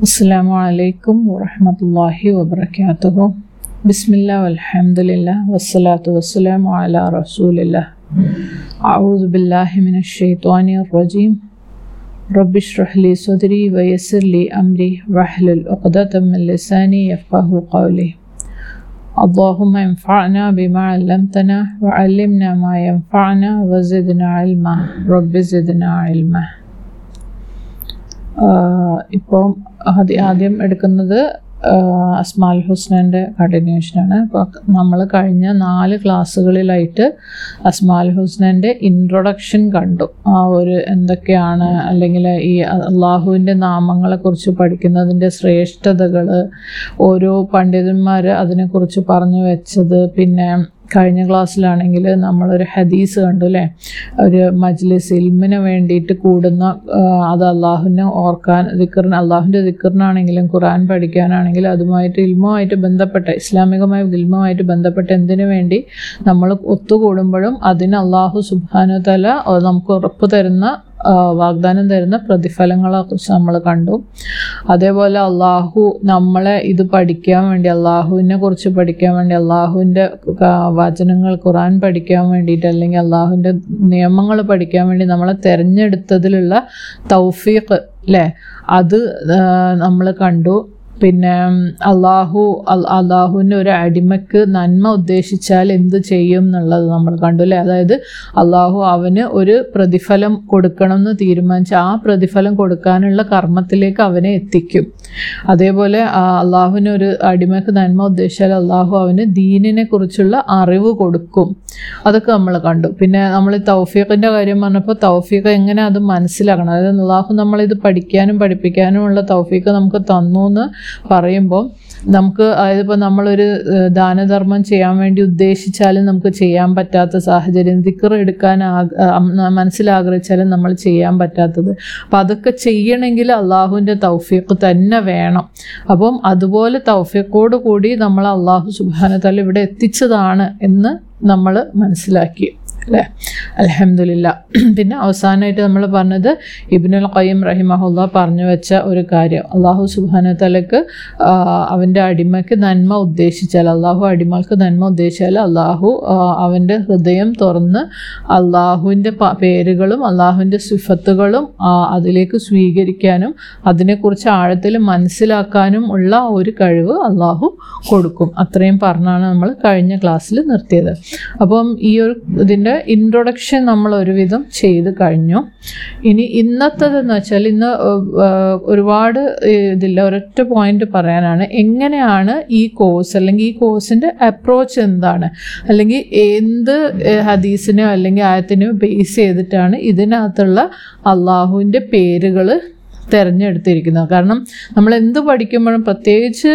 السلام عليكم ورحمة الله وبركاته بسم الله والحمد لله والصلاة والسلام على رسول الله أعوذ بالله من الشيطان الرجيم رب اشرح لي صدري ويسر لي أمري واحلل عقدة من لساني يفقه قولي اللهم انفعنا بما علمتنا وعلمنا ما ينفعنا وزدنا علما رب زدنا علما ഇപ്പം ആദ്യം എടുക്കുന്നത് അസ്മാൽ ഹുസ്നന്റെ കണ്ടിന്യൂഷനാണ് അപ്പോൾ നമ്മൾ കഴിഞ്ഞ നാല് ക്ലാസ്സുകളിലായിട്ട് അസ്മാൽ ഹുസ്നന്റെ ഇൻട്രൊഡക്ഷൻ കണ്ടു. ആ ഒരു എന്തൊക്കെയാണ് അല്ലെങ്കിൽ ഈ അള്ളാഹുവിന്റെ നാമങ്ങളെക്കുറിച്ച് പഠിക്കുന്നതിന്റെ ശ്രേഷ്ഠതകൾ ഓരോ പണ്ഡിതന്മാർ അതിനെക്കുറിച്ച് പറഞ്ഞു വെച്ചത് പിന്നെ കഴിഞ്ഞ ക്ലാസ്സിലാണെങ്കിൽ നമ്മളൊരു ഹദീസ് കണ്ടു അല്ലേ ഒരു മജ്ലിസ് ഇൽമിന് വേണ്ടിയിട്ട് കൂടുന്ന അത് അള്ളാഹുവിനെ ഓർക്കാൻ ദിക്കറിന് അള്ളാഹുവിന്റെ ദിക്കറിനാണെങ്കിലും ഖുറാൻ പഠിക്കാനാണെങ്കിലും അതുമായിട്ട് ഇൽമുമായിട്ട് ബന്ധപ്പെട്ട ഇസ്ലാമികമായ ഇൽമുമായിട്ട് ബന്ധപ്പെട്ട എന്തിനു വേണ്ടി നമ്മൾ ഒത്തുകൂടുമ്പോഴും അതിന് അള്ളാഹു സുബാനു തല നമുക്ക് ഉറപ്പ് തരുന്ന വാഗ്ദാനം തരുന്ന പ്രതിഫലങ്ങളെ കുറിച്ച് നമ്മൾ കണ്ടു. അതേപോലെ അള്ളാഹു നമ്മളെ ഇത് പഠിക്കാൻ വേണ്ടി അള്ളാഹുവിനെ കുറിച്ച് പഠിക്കാൻ വേണ്ടി അള്ളാഹുവിന്റെ വചനങ്ങൾ ഖുറാൻ പഠിക്കാൻ വേണ്ടിയിട്ട് അല്ലെങ്കിൽ അള്ളാഹുവിന്റെ നിയമങ്ങൾ പഠിക്കാൻ വേണ്ടി നമ്മളെ തിരഞ്ഞെടുത്തതിലുള്ള തൗഫീഖ് അല്ലേ അത് നമ്മൾ കണ്ടു. പിന്നെ അള്ളാഹു അള്ളാഹുവിന്റെ ഒരു അടിമയ്ക്ക് നന്മ ഉദ്ദേശിച്ചാൽ എന്ത് ചെയ്യും എന്നുള്ളത് നമ്മൾ കണ്ടു അല്ലേ? അതായത് അള്ളാഹു അവന് ഒരു പ്രതിഫലം കൊടുക്കണം എന്ന് തീരുമാനിച്ച് ആ പ്രതിഫലം കൊടുക്കാനുള്ള കർമ്മത്തിലേക്ക് അവനെ എത്തിക്കും. അതേപോലെ അള്ളാഹുവിന് ഒരു അടിമയ്ക്ക് നന്മ ഉദ്ദേശിച്ചാൽ അള്ളാഹു അവന് ദീനിനെ കുറിച്ചുള്ള അറിവ് കൊടുക്കും. അതൊക്കെ നമ്മൾ കണ്ടു. പിന്നെ നമ്മൾ തൗഫീഖിന്റെ കാര്യം പറഞ്ഞപ്പോൾ തൗഫീഖ് എങ്ങനെ അത് മനസ്സിലാക്കണം? അതായത് അള്ളാഹു നമ്മളിത് പഠിക്കാനും പഠിപ്പിക്കാനുമുള്ള തൗഫീഖ് നമുക്ക് തന്നു എന്ന് പറയുമ്പോൾ നമുക്ക് അതായത് ഇപ്പോൾ നമ്മളൊരു ദാനധർമ്മം ചെയ്യാൻ വേണ്ടി ഉദ്ദേശിച്ചാലും നമുക്ക് ചെയ്യാൻ പറ്റാത്ത സാഹചര്യം ദിക്കർ എടുക്കാൻ മനസ്സിലാഗ്രഹിച്ചാലും നമ്മൾ ചെയ്യാൻ പറ്റാത്തത്. അപ്പം അതൊക്കെ ചെയ്യണമെങ്കിൽ അള്ളാഹുവിന്റെ തൗഫീഖ് തന്നെ വേണം. അപ്പം അതുപോലെ തൗഫീഖോട് കൂടി നമ്മൾ അള്ളാഹു സുബാനത്തല്ല ഇവിടെ എത്തിച്ചതാണ് എന്ന് നമ്മൾ മനസ്സിലാക്കി. അല്ലേ? അലഹമില്ല പിന്നെ അവസാനമായിട്ട് നമ്മൾ പറഞ്ഞത് ഇബിനുൽ ഖയ്യം റഹിമഹുല്ല പറഞ്ഞു വെച്ച ഒരു കാര്യം. അള്ളാഹു സുബാനത്തലക്ക് അവന്റെ അടിമയ്ക്ക് നന്മ ഉദ്ദേശിച്ചാൽ അള്ളാഹു അടിമകൾക്ക് നന്മ ഉദ്ദേശിച്ചാൽ അള്ളാഹു അവന്റെ ഹൃദയം തുറന്ന് അള്ളാഹുവിന്റെ പേരുകളും അള്ളാഹുവിന്റെ സിഫത്തുകളും അതിലേക്ക് സ്വീകരിക്കാനും അതിനെക്കുറിച്ച് ആഴത്തിൽ മനസ്സിലാക്കാനും ഉള്ള ഒരു കഴിവ് അള്ളാഹു കൊടുക്കും. അത്രയും പറഞ്ഞാണ് നമ്മൾ കഴിഞ്ഞ ക്ലാസ്സിൽ നിർത്തിയത്. അപ്പം ഈ ഒരു ഇതിന്റെ ഇൻട്രൊഡക്ഷൻ നമ്മൾ ഒരുവിധം ചെയ്ത് കഴിഞ്ഞു. ഇനി ഇന്നത്തേതെന്ന് വെച്ചാൽ ഇന്ന് ഒരുപാട് ഇതില്ല ഒരൊറ്റ പോയിന്റ് പറയാനാണ്. എങ്ങനെയാണ് ഈ കോഴ്സ് അല്ലെങ്കിൽ ഈ കോഴ്സിന്റെ അപ്രോച്ച് എന്താണ്? അല്ലെങ്കിൽ എന്ത് ഹദീസിനെയോ അല്ലെങ്കിൽ ആയത്തിനെയോ ബേസ് ചെയ്തിട്ടാണ് ഇതിനകത്തുള്ള അള്ളാഹുവിന്റെ പേരുകൾ തിരഞ്ഞെടുത്തിരിക്കുന്നത്. കാരണം നമ്മൾ എന്ത് പഠിക്കുമ്പോഴും പ്രത്യേകിച്ച്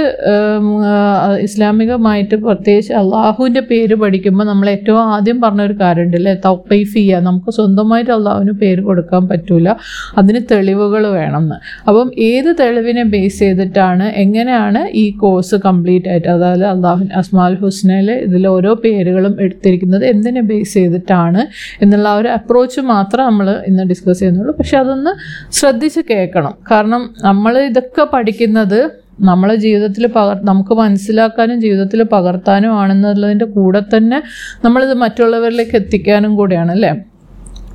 ഇസ്ലാമികമായിട്ട് പ്രത്യേകിച്ച് അള്ളാഹുവിന്റെ പേര് പഠിക്കുമ്പോൾ നമ്മൾ ഏറ്റവും ആദ്യം പറഞ്ഞ ഒരു കാര്യമുണ്ട് അല്ലേ തൗക്കൈഫിയ നമുക്ക് സ്വന്തമായിട്ട് അള്ളാഹുവിന് പേര് കൊടുക്കാൻ പറ്റൂല. അതിന് തെളിവുകൾ വേണം എന്ന് അപ്പം ഏത് തെളിവിനെ ബേസ് ചെയ്തിട്ടാണ് എങ്ങനെയാണ് ഈ കോഴ്സ് കംപ്ലീറ്റ് ആയിട്ട് അതായത് അള്ളാഹു അസ്മാൽ ഹുസ്നയിലെ ഇതിൽ ഓരോ പേരുകളും എടുത്തിരിക്കുന്നത് എന്തിനെ ബേസ് ചെയ്തിട്ടാണ് എന്നുള്ള ഒരു അപ്രോച്ച് മാത്രം നമ്മൾ ഇന്ന് ഡിസ്കസ് ചെയ്യുന്നുള്ളൂ. പക്ഷെ അതൊന്ന് ശ്രദ്ധിച്ച് കേൾക്കണം. കാരണം നമ്മൾ ഇതൊക്കെ പഠിക്കുന്നത് നമ്മളെ ജീവിതത്തിൽ പകർ നമുക്ക് മനസ്സിലാക്കാനും ജീവിതത്തിൽ പകർത്താനും ആണെന്നുള്ളതിന്റെ കൂടെ തന്നെ നമ്മളിത് മറ്റുള്ളവരിലേക്ക് എത്തിക്കാനും കൂടെയാണ് അല്ലേ?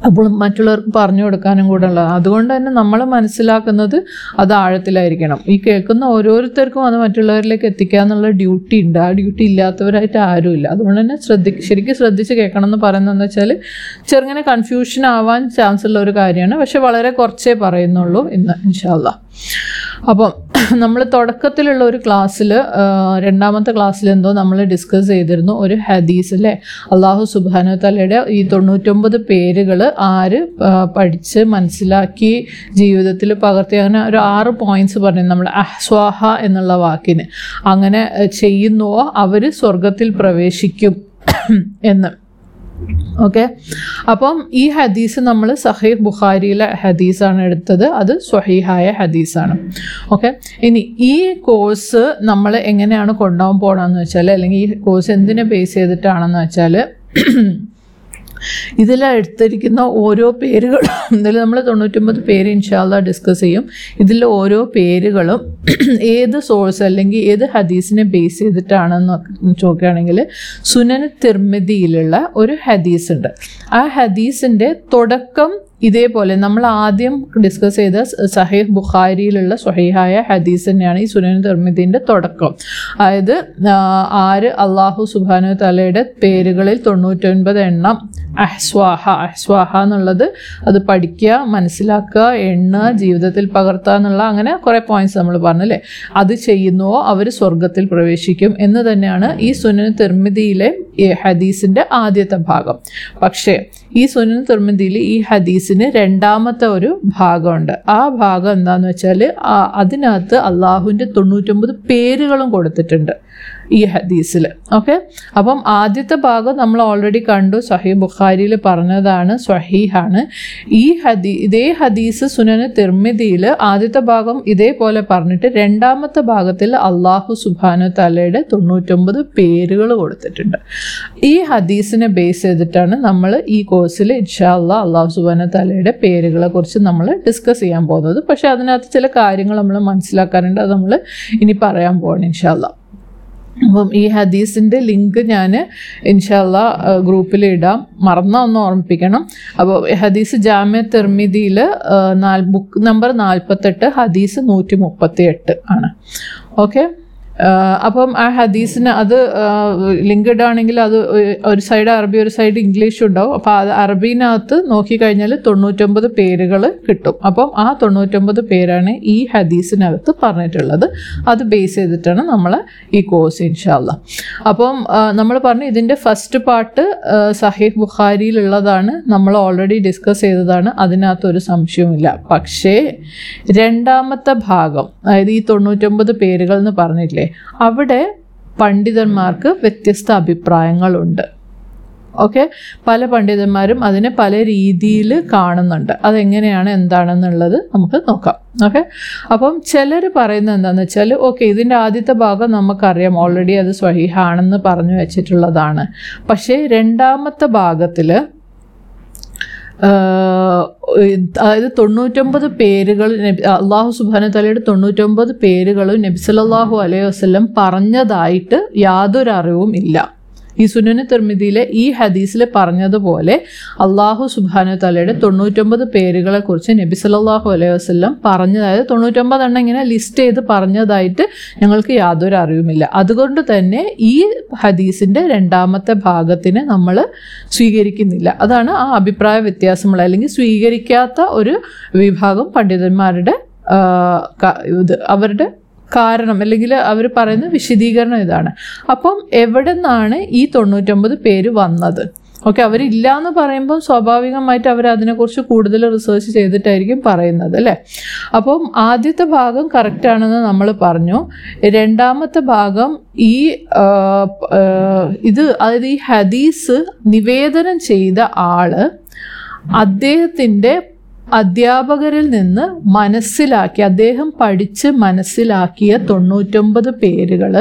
അപ്പോൾ മറ്റുള്ളവർക്ക് പറഞ്ഞു കൊടുക്കാനും കൂടെ ഉള്ളത് അതുകൊണ്ട് തന്നെ നമ്മൾ മനസ്സിലാക്കുന്നത് അത് ആഴത്തിലായിരിക്കണം. ഈ കേൾക്കുന്ന ഓരോരുത്തർക്കും അത് മറ്റുള്ളവരിലേക്ക് എത്തിക്കുക എന്നുള്ള ഡ്യൂട്ടി ഉണ്ട്. ആ ഡ്യൂട്ടി ഇല്ലാത്തവരായിട്ട് ആരുമില്ല അതുകൊണ്ട് തന്നെ ശ്രദ്ധി ശരിക്കും ശ്രദ്ധിച്ച് കേൾക്കണം എന്ന് പറയുന്നതെന്ന് വെച്ചാൽ ചെറുങ്ങനെ കൺഫ്യൂഷൻ ആവാൻ ചാൻസ് ഉള്ള ഒരു കാര്യമാണ്. പക്ഷെ വളരെ കുറച്ചേ പറയുന്നുള്ളൂ ഇന്ന് ഇൻഷാല്ല അപ്പം നമ്മൾ തുടക്കത്തിലുള്ള ഒരു ക്ലാസ്സിൽ രണ്ടാമത്തെ ക്ലാസ്സിൽ എന്തോ നമ്മൾ ഡിസ്കസ് ചെയ്തിരുന്നു ഒരു ഹദീസ് അല്ലേ അള്ളാഹു സുബാനു തലയുടെ ഈ തൊണ്ണൂറ്റൊമ്പത് പേരുകൾ ആര് പഠിച്ച് മനസ്സിലാക്കി ജീവിതത്തിൽ പകർത്തി. അങ്ങനെ ഒരു ആറ് പോയിന്റ്സ് പറഞ്ഞു നമ്മൾ അഹ്സ്വാഹ എന്നുള്ള വാക്കിന്. അങ്ങനെ ചെയ്യുന്നുവോ? അവർ സ്വർഗത്തിൽ പ്രവേശിക്കും. എന്ന്. ഓക്കെ അപ്പം ഈ ഹദീസ് നമ്മൾ സഹീഹ് ബുഖാരിയിലെ ഹദീസാണ് എടുത്തത്. അത് സ്വഹീഹായ ഹദീസാണ്. ഓക്കെ ഇനി ഈ കോഴ്സ് നമ്മൾ എങ്ങനെയാണ് കൊണ്ടുപോകാൻ പോകണമെന്ന് വെച്ചാൽ അല്ലെങ്കിൽ ഈ കോഴ്സ് എന്തിനെ ബേസ് ചെയ്തിട്ടാണെന്ന് വെച്ചാൽ ഇതിൽ എടുത്തിരിക്കുന്ന ഓരോ പേരുകളും ഇതിൽ നമ്മൾ തൊണ്ണൂറ്റൊമ്പത് പേര് ഇൻഷാല്ല ഡിസ്കസ് ചെയ്യും. ഇതിൽ ഓരോ പേരുകളും ഏത് സോഴ്സ് അല്ലെങ്കിൽ ഏത് ഹദീസിനെ ബേസ് ചെയ്തിട്ടാണെന്ന് ചോദിക്കുകയാണെങ്കിൽ സുനൻ തിർമിതിയിലുള്ള ഒരു ഹദീസ് ഉണ്ട് ആ ഹദീസിന്റെ തുടക്കം ഇതേപോലെ നമ്മൾ ആദ്യം ഡിസ്കസ് ചെയ്ത സഹീഹ് ബുഖാരിയിലുള്ള സ്വഹീഹായ ഹദീസ് തന്നെയാണ് ഈ സുനൻ നിർമ്മിതിന്റെ തുടക്കം. അതായത് ആര് അള്ളാഹു സുബാനു തലയുടെ പേരുകളിൽ തൊണ്ണൂറ്റൊൻപത് എണ്ണം അഹ്സ്വാഹ അഹ്സ്വാഹ എന്നുള്ളത് അത് പഠിക്കുക മനസ്സിലാക്കുക എണ്ണുക ജീവിതത്തിൽ പകർത്തുക എന്നുള്ള അങ്ങനെ കുറേ പോയിന്റ്സ് നമ്മൾ പറഞ്ഞു അല്ലേ? അത് ചെയ്യുന്നുവോ അവർ സ്വർഗത്തിൽ പ്രവേശിക്കും എന്ന് തന്നെയാണ് ഈ സുനൻ തിർമിതിയിലെ ഹദീസിന്റെ ആദ്യത്തെ ഭാഗം. പക്ഷേ ഈ സുനൻ തിർമിതിയിൽ ഈ ഹദീസിന് രണ്ടാമത്തെ ഒരു ഭാഗമുണ്ട്. ആ ഭാഗം എന്താന്ന് വെച്ചാൽ അതിനകത്ത് അള്ളാഹുവിന്റെ തൊണ്ണൂറ്റൊമ്പത് പേരുകളും കൊടുത്തിട്ടുണ്ട്. ഈ ഹദീസിൽ ഓക്കെ? അപ്പം ആദ്യത്തെ ഭാഗം നമ്മൾ ഓൾറെഡി കണ്ടു. സഹീ ബുഖാരിയിൽ പറഞ്ഞതാണ് സഹീഹാണ് ഈ ഹദീ ഇതേ ഹദീസ് സുനന് തിർമിതിയിൽ ആദ്യത്തെ ഭാഗം ഇതേപോലെ പറഞ്ഞിട്ട് രണ്ടാമത്തെ ഭാഗത്തിൽ അള്ളാഹു സുബാനു തലയുടെ തൊണ്ണൂറ്റൊമ്പത് പേരുകൾ കൊടുത്തിട്ടുണ്ട്. ഈ ഹദീസിനെ ബേസ് ചെയ്തിട്ടാണ് നമ്മൾ ഈ കോഴ്സിൽ ഇൻഷാ ഇൻഷാല്ല അള്ളാഹു സുബാന തലയുടെ പേരുകളെ കുറിച്ച് നമ്മൾ ഡിസ്കസ് ചെയ്യാൻ പോകുന്നത്. പക്ഷെ അതിനകത്ത് ചില കാര്യങ്ങൾ നമ്മൾ മനസ്സിലാക്കാനുണ്ട്. അത് നമ്മൾ ഇനി പറയാൻ പോകണം ഇൻഷാല്ല അപ്പം ഈ ഹദീസിന്റെ ലിങ്ക് ഞാൻ ഇൻഷാല്ല ഗ്രൂപ്പിൽ ഇടാം. മറന്ന ഒന്ന് ഓർമ്മിപ്പിക്കണം. അപ്പോൾ ഹദീസ് ജാമ്യ തിർമിതിയിൽ ബുക്ക് നമ്പർ നാൽപ്പത്തെട്ട് ഹദീസ് നൂറ്റി മുപ്പത്തി എട്ട് ആണ്. ഓക്കെ? അപ്പം ആ ഹദീസിന് അത് ലിങ്ക്ഡ് ആണെങ്കിൽ അത് ഒരു സൈഡ് അറബി ഒരു സൈഡ് ഇംഗ്ലീഷ് ഉണ്ടാവും അപ്പോൾ അത് അറബീനകത്ത് നോക്കിക്കഴിഞ്ഞാൽ തൊണ്ണൂറ്റൊമ്പത് പേരുകൾ കിട്ടും. അപ്പം ആ തൊണ്ണൂറ്റൊമ്പത് പേരാണ് ഈ ഹദീസിനകത്ത് പറഞ്ഞിട്ടുള്ളത്. അത് ബേസ് ചെയ്തിട്ടാണ് നമ്മൾ ഈ കോഴ്സ് ഇൻഷാല്ല അപ്പം നമ്മൾ പറഞ്ഞു ഇതിന്റെ ഫസ്റ്റ് പാർട്ട് സഹീഹ് ബുഖാരിയിലുള്ളതാണ്. നമ്മൾ ഓൾറെഡി ഡിസ്കസ് ചെയ്തതാണ്. അതിനകത്ത് ഒരു സംശയവുമില്ല. പക്ഷേ രണ്ടാമത്തെ ഭാഗം അതായത് ഈ തൊണ്ണൂറ്റൊമ്പത് പേരുകൾ എന്ന് പറഞ്ഞില്ലേ അവിടെ പണ്ഡിതന്മാർക്ക് വ്യത്യസ്ത അഭിപ്രായങ്ങളുണ്ട്. ഓക്കെ പല പണ്ഡിതന്മാരും അതിനെ പല രീതിയിൽ കാണുന്നുണ്ട്. അതെങ്ങനെയാണ് എന്താണെന്നുള്ളത് നമുക്ക് നോക്കാം. ഓക്കെ അപ്പം ചിലർ പറയുന്നത് എന്താണെന്ന് വെച്ചാൽ ഓക്കെ ഇതിന്റെ ആദ്യത്തെ ഭാഗം നമുക്കറിയാം. ഓൾറെഡി അത് സ്വഹീഹാണെന്ന് പറഞ്ഞു വെച്ചിട്ടുള്ളതാണ്. പക്ഷേ രണ്ടാമത്തെ ഭാഗത്തിൽ അതായത് തൊണ്ണൂറ്റൊമ്പത് പേരുകൾ അള്ളാഹു സുബാന തലയുടെ തൊണ്ണൂറ്റൊമ്പത് പേരുകളും നബി സല്ലല്ലാഹു അലൈഹി വസ്ലം പറഞ്ഞതായിട്ട് യാതൊരു അറിവും ഇല്ല. ഈ സുനന് തിർമിതിയിലെ ഈ ഹദീസിൽ പറഞ്ഞതുപോലെ അള്ളാഹു സുബാന തലയുടെ തൊണ്ണൂറ്റൊമ്പത് പേരുകളെ കുറിച്ച് നബി സല്ലല്ലാഹു അലൈഹി വസല്ലം പറഞ്ഞതായത് തൊണ്ണൂറ്റൊമ്പത് എണ്ണം ഇങ്ങനെ ലിസ്റ്റ് ചെയ്ത് പറഞ്ഞതായിട്ട് ഞങ്ങൾക്ക് യാതൊരു അറിവുമില്ല. അതുകൊണ്ട് തന്നെ ഈ ഹദീസിന്റെ രണ്ടാമത്തെ ഭാഗത്തിന് നമ്മൾ സ്വീകരിക്കുന്നില്ല. അതാണ് ആ അഭിപ്രായ വ്യത്യാസമുള്ള അല്ലെങ്കിൽ സ്വീകരിക്കാത്ത ഒരു വിഭാഗം പണ്ഡിതന്മാരുടെ ഇത് അവരുടെ കാരണം അല്ലെങ്കിൽ അവർ പറയുന്ന വിശദീകരണം ഇതാണ്. അപ്പം എവിടെ നിന്നാണ് ഈ തൊണ്ണൂറ്റൊമ്പത് പേര് വന്നത്? ഓക്കെ അവരില്ല എന്ന് പറയുമ്പോൾ സ്വാഭാവികമായിട്ട് അവർ അതിനെക്കുറിച്ച് കൂടുതൽ റിസർച്ച് ചെയ്തിട്ടായിരിക്കും പറയുന്നത് അല്ലേ? അപ്പം ആദ്യത്തെ ഭാഗം കറക്റ്റ് ആണെന്ന് നമ്മൾ പറഞ്ഞു. രണ്ടാമത്തെ ഭാഗം ഈ ഇത് അതായത് ഈ ഹദീസ് നിവേദനം ചെയ്ത ആൾ അദ്ദേഹത്തിന്റെ അധ്യാപകരിൽ നിന്ന് മനസ്സിലാക്കി അദ്ദേഹം പഠിച്ച് മനസ്സിലാക്കിയ തൊണ്ണൂറ്റൊമ്പത് പേരുകൾ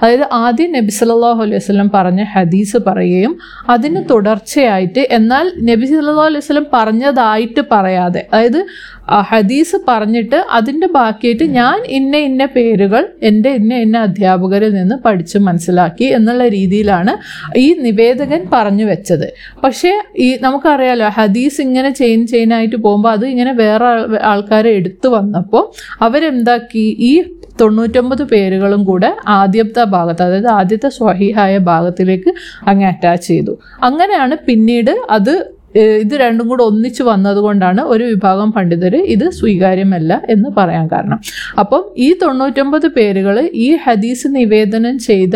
അതായത് ആദ്യം നബി സല്ലല്ലാഹു അലൈഹി വസ്ലം പറഞ്ഞ ഹദീസ് പറയുകയും അതിന് തുടർച്ചയായിട്ട് എന്നാൽ നബി സല്ലാ അലൈഹി വസ്ലം പറഞ്ഞതായിട്ട് പറയാതെ അതായത് ഹദീസ് പറഞ്ഞിട്ട് അതിന്റെ ബാക്കിയായിട്ട് ഞാൻ ഇന്ന ഇന്ന പേരുകൾ എന്റെ ഇന്ന ഇന്ന അധ്യാപകരിൽ നിന്ന് പഠിച്ചു മനസ്സിലാക്കി എന്നുള്ള രീതിയിലാണ് ഈ നിവേദകൻ പറഞ്ഞു വെച്ചത്. പക്ഷേ ഈ നമുക്കറിയാലോ ഹദീസ് ഇങ്ങനെ ചെയിൻ ചെയിനായിട്ട് പോകുമ്പോൾ അത് ഇങ്ങനെ വേറെ ആൾക്കാരെ എടുത്തു വന്നപ്പോൾ അവരെന്താക്കി? ഈ തൊണ്ണൂറ്റൊമ്പത് പേരുകളും കൂടെ ആദ്യത്തെ ഭാഗത്ത് അതായത് ആദ്യത്തെ സ്വഹീഹായ ഭാഗത്തിലേക്ക് അങ്ങ് അറ്റാച്ച് ചെയ്തു. അങ്ങനെയാണ് പിന്നീട് അത് ഇത് രണ്ടും കൂടെ ഒന്നിച്ച് വന്നതുകൊണ്ടാണ് ഒരു വിഭാഗം പണ്ഡിതർ ഇത് സ്വീകാര്യമല്ല എന്ന് പറയാൻ കാരണം. അപ്പം ഈ തൊണ്ണൂറ്റൊമ്പത് പേരുകൾ ഈ ഹദീസ് നിവേദനം ചെയ്ത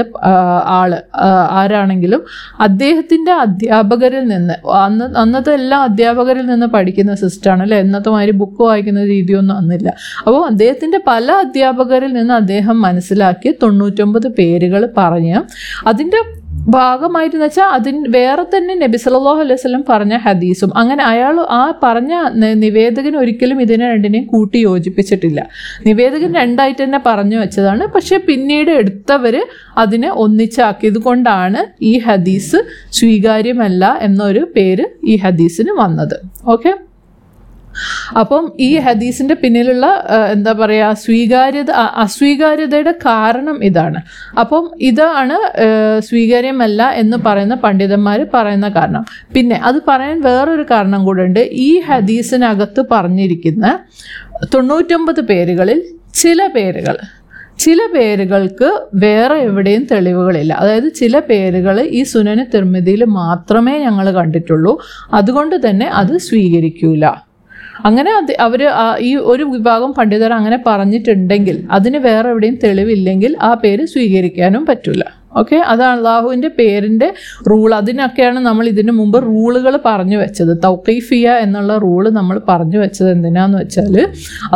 ആൾ ആരാണെങ്കിലും അദ്ദേഹത്തിന്റെ അധ്യാപകരിൽ നിന്ന് അന്ന് അന്നത്തെ എല്ലാ അധ്യാപകരിൽ നിന്ന് പഠിക്കുന്ന സിസ്റ്റമാണ് അല്ലേ ഇന്നത്തെ മാതിരി ബുക്ക് വായിക്കുന്ന രീതിയൊന്നും അന്നില്ല. അപ്പോൾ അദ്ദേഹത്തിന്റെ പല അധ്യാപകരിൽ നിന്ന് അദ്ദേഹം മനസ്സിലാക്കി തൊണ്ണൂറ്റൊമ്പത് പേരുകൾ പറഞ്ഞ് അതിന്റെ ഭാഗമായിട്ട് വെച്ചാൽ അതിന് വേറെ തന്നെ നബി സല്ലല്ലാഹു അലൈഹി വസല്ലം പറഞ്ഞ ഹദീസും. അങ്ങനെ അയാൾ ആ പറഞ്ഞ നിവേദകൻ ഒരിക്കലും ഇതിനെ രണ്ടിനെയും കൂട്ടി യോജിപ്പിച്ചിട്ടില്ല. നിവേദകൻ രണ്ടായിട്ട് തന്നെ പറഞ്ഞു വെച്ചതാണ്. പക്ഷെ പിന്നീട് എടുത്തവർ അതിനെ ഒന്നിച്ചാക്കിയത് കൊണ്ടാണ് ഈ ഹദീസ് സ്വീകാര്യമല്ല എന്നൊരു പേര് ഈ ഹദീസിന് വന്നത്. ഓക്കെ? അപ്പം ഈ ഹദീസിന്റെ പിന്നിലുള്ള എന്താ പറയുക സ്വീകാര്യത അസ്വീകാര്യതയുടെ കാരണം ഇതാണ്. അപ്പം ഇതാണ് സ്വീകാര്യമല്ല എന്ന് പറയുന്ന പണ്ഡിതന്മാർ പറയുന്ന കാരണം. പിന്നെ അത് പറയാൻ വേറൊരു കാരണം കൂടെ ഈ ഹദീസിനകത്ത് പറഞ്ഞിരിക്കുന്ന തൊണ്ണൂറ്റൊമ്പത് പേരുകളിൽ ചില പേരുകൾ ചില പേരുകൾക്ക് വേറെ എവിടെയും തെളിവുകളില്ല. അതായത് ചില പേരുകൾ ഈ സുനന തിർമിതിയിൽ മാത്രമേ ഞങ്ങൾ കണ്ടിട്ടുള്ളൂ. അതുകൊണ്ട് തന്നെ അത് സ്വീകരിക്കൂല. അങ്ങനെ അത് അവർ ഈ ഒരു വിഭാഗം പണ്ഡിതർ അങ്ങനെ പറഞ്ഞിട്ടുണ്ടെങ്കിൽ അതിന് വേറെ എവിടെയും തെളിവില്ലെങ്കിൽ ആ പേര് സ്വീകരിക്കാനും പറ്റില്ല ഓക്കെ? അതാണ് അള്ളാഹുവിന്റെ പേരിന്റെ റൂൾ. അതിനൊക്കെയാണ് നമ്മൾ ഇതിനു മുമ്പ് റൂളുകൾ പറഞ്ഞു വെച്ചത്. തൗക്കീഫിയ എന്നുള്ള റൂൾ നമ്മൾ പറഞ്ഞു വെച്ചത് എന്തിനാന്ന് വെച്ചാൽ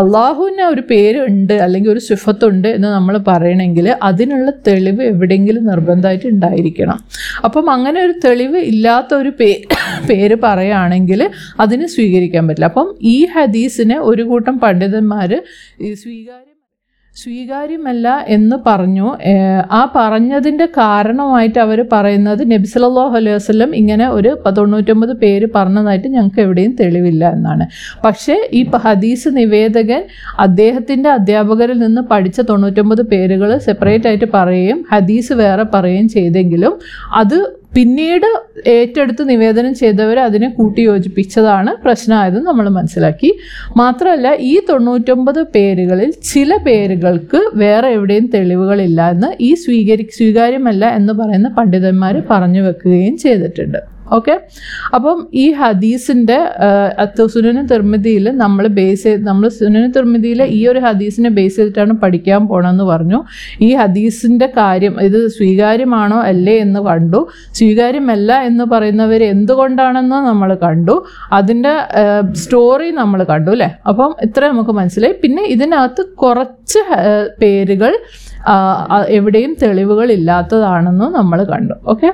അള്ളാഹുവിന് ഒരു പേരുണ്ട് അല്ലെങ്കിൽ ഒരു സിഫത്തുണ്ട് എന്ന് നമ്മൾ പറയണമെങ്കിൽ അതിനുള്ള തെളിവ് എവിടെയെങ്കിലും നിർബന്ധമായിട്ട് ഉണ്ടായിരിക്കണം. അപ്പം അങ്ങനെ ഒരു തെളിവ് ഇല്ലാത്ത ഒരു പേ പേര് പറയുകയാണെങ്കിൽ അതിന് സ്വീകരിക്കാൻ പറ്റില്ല. അപ്പം ഈ ഹദീസിനെ ഒരു കൂട്ടം പണ്ഡിതന്മാർ സ്വീകാര്യം സ്വീകാര്യമല്ല എന്ന് പറഞ്ഞു. ആ പറഞ്ഞതിന്റെ കാരണമായിട്ട് അവർ പറയുന്നത് നബി സല്ലല്ലാഹു അലൈഹി വസ്ലം ഇങ്ങനെ ഒരു തൊണ്ണൂറ്റൊമ്പത് പേര് പറഞ്ഞതായിട്ട് ഞങ്ങൾക്ക് എവിടെയും തെളിവില്ല എന്നാണ്. പക്ഷേ ഈ ഹദീസ് നിവേദകൻ അദ്ദേഹത്തിന്റെ അധ്യാപകരിൽ നിന്ന് പഠിച്ച തൊണ്ണൂറ്റൊമ്പത് പേരുകൾ സെപ്പറേറ്റ് ആയിട്ട് പറയുകയും ഹദീസ് വേറെ പറയുകയും ചെയ്തെങ്കിലും അത് പിന്നീട് ഏറ്റെടുത്ത് നിവേദനം ചെയ്തവർ അതിനെ കൂട്ടി യോജിപ്പിച്ചതാണ് പ്രശ്നമായത് നമ്മൾ മനസ്സിലാക്കി. മാത്രമല്ല ഈ തൊണ്ണൂറ്റൊമ്പത് പേരുകളിൽ ചില പേരുകൾക്ക് വേറെ എവിടെയും തെളിവുകളില്ല എന്ന് ഈ സ്വീകരി സ്വീകാര്യമല്ല എന്ന് പറയുന്ന പണ്ഡിതന്മാർ പറഞ്ഞു വെക്കുകയും ചെയ്തിട്ടുണ്ട്. ഓക്കെ അപ്പം ഈ ഹദീസിന്റെ സുനന തിർമിതിയിൽ നമ്മൾ ബേസ് ചെയ്ത് നമ്മൾ സുനന തിർമിതിയിലെ ഈ ഒരു ഹദീസിനെ ബേസ് ചെയ്തിട്ടാണ് പഠിക്കാൻ പോകണമെന്ന് പറഞ്ഞു. ഈ ഹദീസിന്റെ കാര്യം ഇത് സ്വീകാര്യമാണോ അല്ലേ എന്ന് കണ്ടു. സ്വീകാര്യമല്ല എന്ന് പറയുന്നവർ എന്തുകൊണ്ടാണെന്ന് നമ്മൾ കണ്ടു. അതിന്റെ സ്റ്റോറി നമ്മൾ കണ്ടു അല്ലേ അപ്പം ഇത്ര നമുക്ക് മനസ്സിലായി. പിന്നെ ഇതിനകത്ത് കുറച്ച് പേരുകൾ എവിടെയും തെളിവുകൾ ഇല്ലാത്തതാണെന്ന് നമ്മൾ കണ്ടു. ഓക്കെ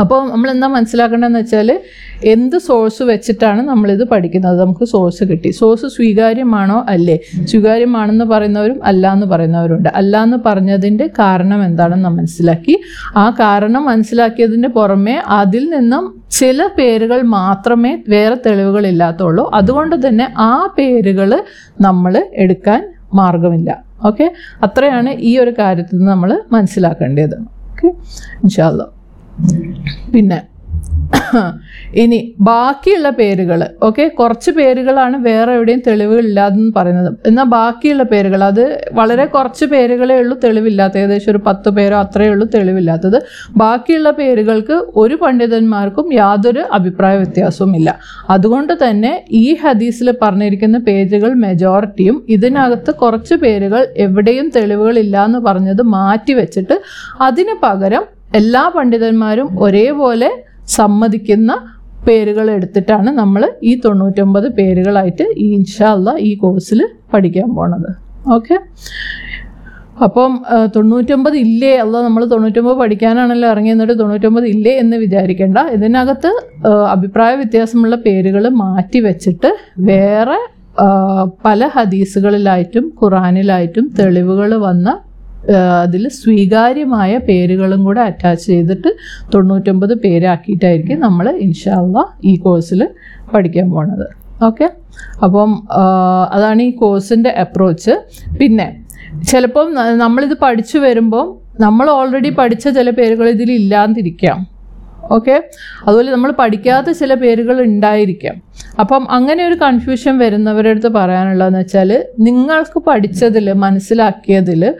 അപ്പോൾ നമ്മൾ എന്താ മനസ്സിലാക്കേണ്ടതെന്ന് വെച്ചാൽ എന്ത് സോഴ്സ് വെച്ചിട്ടാണ് നമ്മളിത് പഠിക്കുന്നത്? നമുക്ക് സോഴ്സ് കിട്ടി. സോഴ്സ് സ്വീകാര്യമാണോ? അല്ലേ. സ്വീകാര്യമാണെന്ന് പറയുന്നവരും അല്ല എന്ന് പറയുന്നവരുണ്ട്. അല്ല എന്ന് പറഞ്ഞതിന്റെ കാരണം എന്താണെന്ന് മനസ്സിലാക്കി. ആ കാരണം മനസ്സിലാക്കിയതിന്റെ പുറമെ അതിൽ നിന്നും ചില പേരുകൾ മാത്രമേ വേറെ തെളിവുകൾ ഇല്ലാത്തുള്ളൂ അതുകൊണ്ട് തന്നെ ആ പേരുകൾ നമ്മൾ എടുക്കാൻ മാർഗമില്ല. ഓക്കെ? അത്രയാണ് ഈ ഒരു കാര്യത്തിൽ നിന്ന് നമ്മൾ മനസ്സിലാക്കേണ്ടത്. ഓക്കെ? ഇൻഷാല്ല പിന്നെ ഇനി ബാക്കിയുള്ള പേരുകൾ ഓക്കെ കുറച്ച് പേരുകളാണ് വേറെ എവിടെയും തെളിവുകൾ ഇല്ലാതെന്ന് പറയുന്നത്. എന്നാൽ ബാക്കിയുള്ള പേരുകൾ അത് വളരെ കുറച്ച് പേരുകളേ ഉള്ളൂ തെളിവില്ലാത്ത ഏകദേശം ഒരു പത്ത് പേരോ അത്രയേ ഉള്ളൂ തെളിവില്ലാത്തത്. ബാക്കിയുള്ള പേരുകൾക്ക് ഒരു പണ്ഡിതന്മാർക്കും യാതൊരു അഭിപ്രായ വ്യത്യാസവും ഇല്ല. അതുകൊണ്ട് തന്നെ ഈ ഹദീസിൽ പറഞ്ഞിരിക്കുന്ന പേജുകൾ മെജോറിറ്റിയും ഇതിനകത്ത് കുറച്ച് പേരുകൾ എവിടെയും തെളിവുകൾ ഇല്ല എന്ന് പറഞ്ഞത് മാറ്റി വെച്ചിട്ട് അതിന് പകരം എല്ലാ പണ്ഡിതന്മാരും ഒരേപോലെ സമ്മതിക്കുന്ന പേരുകൾ എടുത്തിട്ടാണ് നമ്മൾ ഈ തൊണ്ണൂറ്റൊമ്പത് പേരുകളായിട്ട് ഈ ഇൻഷാല്ല ഈ കോഴ്സിൽ പഠിക്കാൻ പോണത്. ഓക്കെ? അപ്പം തൊണ്ണൂറ്റൊമ്പത് ഇല്ലേ? അല്ല നമ്മൾ തൊണ്ണൂറ്റൊമ്പത് പഠിക്കാനാണല്ലോ ഇറങ്ങി എന്നിട്ട് തൊണ്ണൂറ്റൊമ്പത് ഇല്ലേ എന്ന് വിചാരിക്കേണ്ട. ഇതിനകത്ത് അഭിപ്രായ വ്യത്യാസമുള്ള പേരുകൾ മാറ്റി വെച്ചിട്ട് വേറെ പല ഹദീസുകളിലായിട്ടും ഖുറാനിലായിട്ടും തെളിവുകൾ വന്ന അതിൽ സ്വീകാര്യമായ പേരുകളും കൂടെ അറ്റാച്ച് ചെയ്തിട്ട് തൊണ്ണൂറ്റൊമ്പത് പേരാക്കിയിട്ടായിരിക്കും നമ്മൾ ഇൻഷാല്ല ഈ കോഴ്സിൽ പഠിക്കാൻ പോണത്. ഓക്കെ അപ്പം അതാണ് ഈ കോഴ്സിന്റെ അപ്രോച്ച് പിന്നെ ചിലപ്പം നമ്മളിത് പഠിച്ചു വരുമ്പം നമ്മൾ ഓൾറെഡി പഠിച്ച ചില പേരുകൾ ഇതിൽ ഇല്ലാതിരിക്കാം. ഓക്കെ അതുപോലെ നമ്മൾ പഠിക്കാത്ത ചില പേരുകൾ ഉണ്ടായിരിക്കാം. അപ്പം അങ്ങനെ ഒരു കൺഫ്യൂഷൻ വരുന്നവരുടെ അടുത്ത് പറയാനുള്ളതെന്ന് വെച്ചാൽ നിങ്ങൾക്ക് പഠിച്ചതിൽ മനസ്സിലാക്കിയതിൽ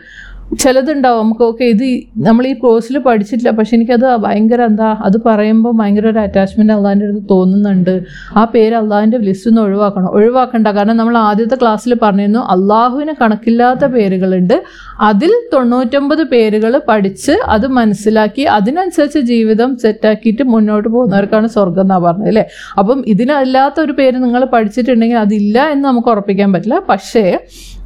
ചിലതുണ്ടാവും. നമുക്ക് ഓക്കെ ഇത് നമ്മൾ ഈ കോഴ്സിൽ പഠിച്ചിട്ടില്ല. പക്ഷെ എനിക്കത് ഭയങ്കര എന്താ അത് പറയുമ്പോൾ ഭയങ്കര ഒരു അറ്റാച്ച്മെന്റ് അള്ളാഹിന്റെ അടുത്ത് തോന്നുന്നുണ്ട്. ആ പേര് അള്ളാഹിന്റെ ലിസ്റ്റിൽ നിന്ന് ഒഴിവാക്കണം. ഒഴിവാക്കണ്ട. കാരണം നമ്മൾ ആദ്യത്തെ ക്ലാസ്സിൽ പറഞ്ഞിരുന്നു അള്ളാഹുവിന് കണക്കില്ലാത്ത പേരുകളുണ്ട്. അതിൽ തൊണ്ണൂറ്റൊമ്പത് പേരുകൾ പഠിച്ച് അത് മനസ്സിലാക്കി അതിനനുസരിച്ച് ജീവിതം സെറ്റാക്കിയിട്ട് മുന്നോട്ട് പോകുന്നവർക്കാണ് സ്വർഗം എന്നാണ് പറഞ്ഞത് അല്ലേ? അപ്പം ഇതിനല്ലാത്ത ഒരു പേര് നിങ്ങൾ പഠിച്ചിട്ടുണ്ടെങ്കിൽ അതില്ല എന്ന് നമുക്ക് ഉറപ്പിക്കാൻ പറ്റില്ല. പക്ഷേ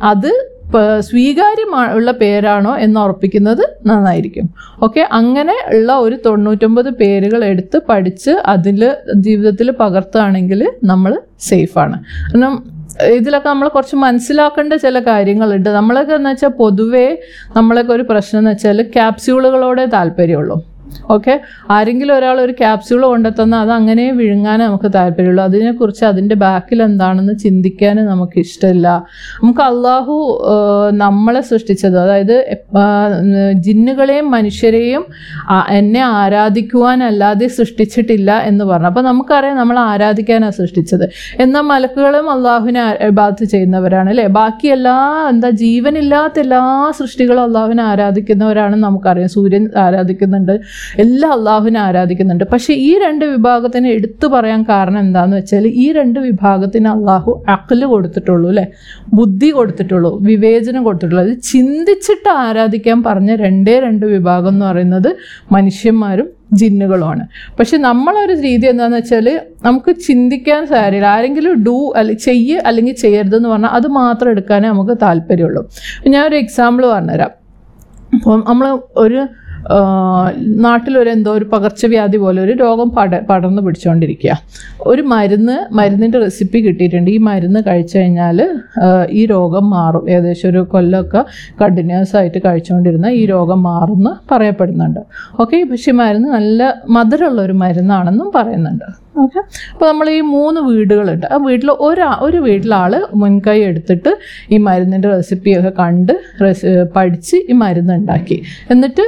അത് സ്വീകാര്യമുള്ള പേരാണോ എന്ന് ഉറപ്പിക്കുന്നത് നന്നായിരിക്കും. ഓക്കെ അങ്ങനെ ഉള്ള ഒരു തൊണ്ണൂറ്റൊമ്പത് പേരുകൾ എടുത്ത് പഠിച്ച് അതിൽ ജീവിതത്തിൽ പകർത്തുകയാണെങ്കിൽ നമ്മൾ സേഫാണ്. കാരണം ഇതിലൊക്കെ നമ്മൾ കുറച്ച് മനസ്സിലാക്കേണ്ട ചില കാര്യങ്ങളുണ്ട്. നമ്മളൊക്കെ എന്ന് വെച്ചാൽ പൊതുവേ നമ്മളൊക്കെ ഒരു പ്രശ്നം എന്ന് വെച്ചാൽ ക്യാപ്സ്യൂളുകളോടെ താല്പര്യമുള്ളൂ. ഓക്കെ? ആരെങ്കിലും ഒരാൾ ഒരു ക്യാപ്സ്യൂൾ കൊണ്ടെത്തുന്ന അത് അങ്ങനെ വിഴുങ്ങാനേ നമുക്ക് താല്പര്യമുള്ളൂ. അതിനെക്കുറിച്ച് അതിന്റെ ബാക്കിൽ എന്താണെന്ന് ചിന്തിക്കാൻ നമുക്ക് ഇഷ്ടമില്ല. നമുക്ക് അള്ളാഹു നമ്മളെ സൃഷ്ടിച്ചത് അതായത് ജിന്നുകളെയും മനുഷ്യരെയും എന്നെ ആരാധിക്കുവാനല്ലാതെ സൃഷ്ടിച്ചിട്ടില്ല എന്ന് പറഞ്ഞു. അപ്പോൾ നമുക്കറിയാം നമ്മൾ ആരാധിക്കാനാണ് സൃഷ്ടിച്ചത്. എന്നാൽ മലക്കുകളും അള്ളാഹുവിനെ ബാധ ചെയ്യുന്നവരാണ് അല്ലേ? ബാക്കി എല്ലാ എന്താ ജീവനില്ലാത്ത എല്ലാ സൃഷ്ടികളും അള്ളാഹുവിനെ ആരാധിക്കുന്നവരാണെന്ന് നമുക്കറിയാം. സൂര്യൻ ആരാധിക്കുന്നുണ്ട് എല്ലാ അള്ളാഹുവിനെ ആരാധിക്കുന്നുണ്ട്. പക്ഷേ ഈ രണ്ട് വിഭാഗത്തിന് എടുത്തു പറയാൻ കാരണം എന്താണെന്ന് വെച്ചാൽ ഈ രണ്ട് വിഭാഗത്തിന് അള്ളാഹു അക്കൽ കൊടുത്തിട്ടുള്ളൂ അല്ലേ? ബുദ്ധി കൊടുത്തിട്ടുള്ളൂ വിവേചനം കൊടുത്തിട്ടുള്ളൂ. അത് ചിന്തിച്ചിട്ട് ആരാധിക്കാൻ പറഞ്ഞ രണ്ടേ രണ്ട് വിഭാഗം എന്ന് പറയുന്നത് മനുഷ്യന്മാരും ജിന്നുകളുമാണ്. പക്ഷെ നമ്മളൊരു രീതി എന്താണെന്ന് വെച്ചാൽ നമുക്ക് ചിന്തിക്കാൻ സാരില്ല ആരെങ്കിലും ഡൂ അല്ലെ ചെയ്യ് അല്ലെങ്കിൽ ചെയ്യരുതെന്ന് പറഞ്ഞാൽ അത് മാത്രം എടുക്കാനേ നമുക്ക് താല്പര്യമുള്ളൂ. ഞാൻ ഒരു എക്സാമ്പിൾ പറഞ്ഞുതരാം. അപ്പം നമ്മൾ ഒരു നാട്ടിലൊരു എന്തോ ഒരു പകർച്ചവ്യാധി പോലെ ഒരു രോഗം പട പടർന്ന് പിടിച്ചുകൊണ്ടിരിക്കുക ഒരു മരുന്ന് മരുന്നിന്റെ റെസിപ്പി കിട്ടിയിട്ടുണ്ട്. ഈ മരുന്ന് കഴിച്ചു കഴിഞ്ഞാൽ ഈ രോഗം മാറും. ഏകദേശം ഒരു കൊല്ലമൊക്കെ കണ്ടിന്യൂസ് ആയിട്ട് കഴിച്ചുകൊണ്ടിരുന്ന ഈ രോഗം മാറുമെന്ന് പറയപ്പെടുന്നുണ്ട്. ഓക്കെ? പക്ഷേ മരുന്ന് നല്ല മധുരമുള്ള ഒരു മരുന്നാണെന്നും പറയുന്നുണ്ട്. ഓക്കെ. അപ്പോൾ നമ്മൾ ഈ മൂന്ന് വീടുകളുണ്ട്. ആ വീട്ടിൽ ഒരാ ഒരു വീട്ടിലാൾ മുൻകൈ എടുത്തിട്ട് ഈ മരുന്നിന്റെ റെസിപ്പിയൊക്കെ കണ്ട് റെസി പഠിച്ച് ഈ മരുന്ന് ഉണ്ടാക്കി. എന്നിട്ട്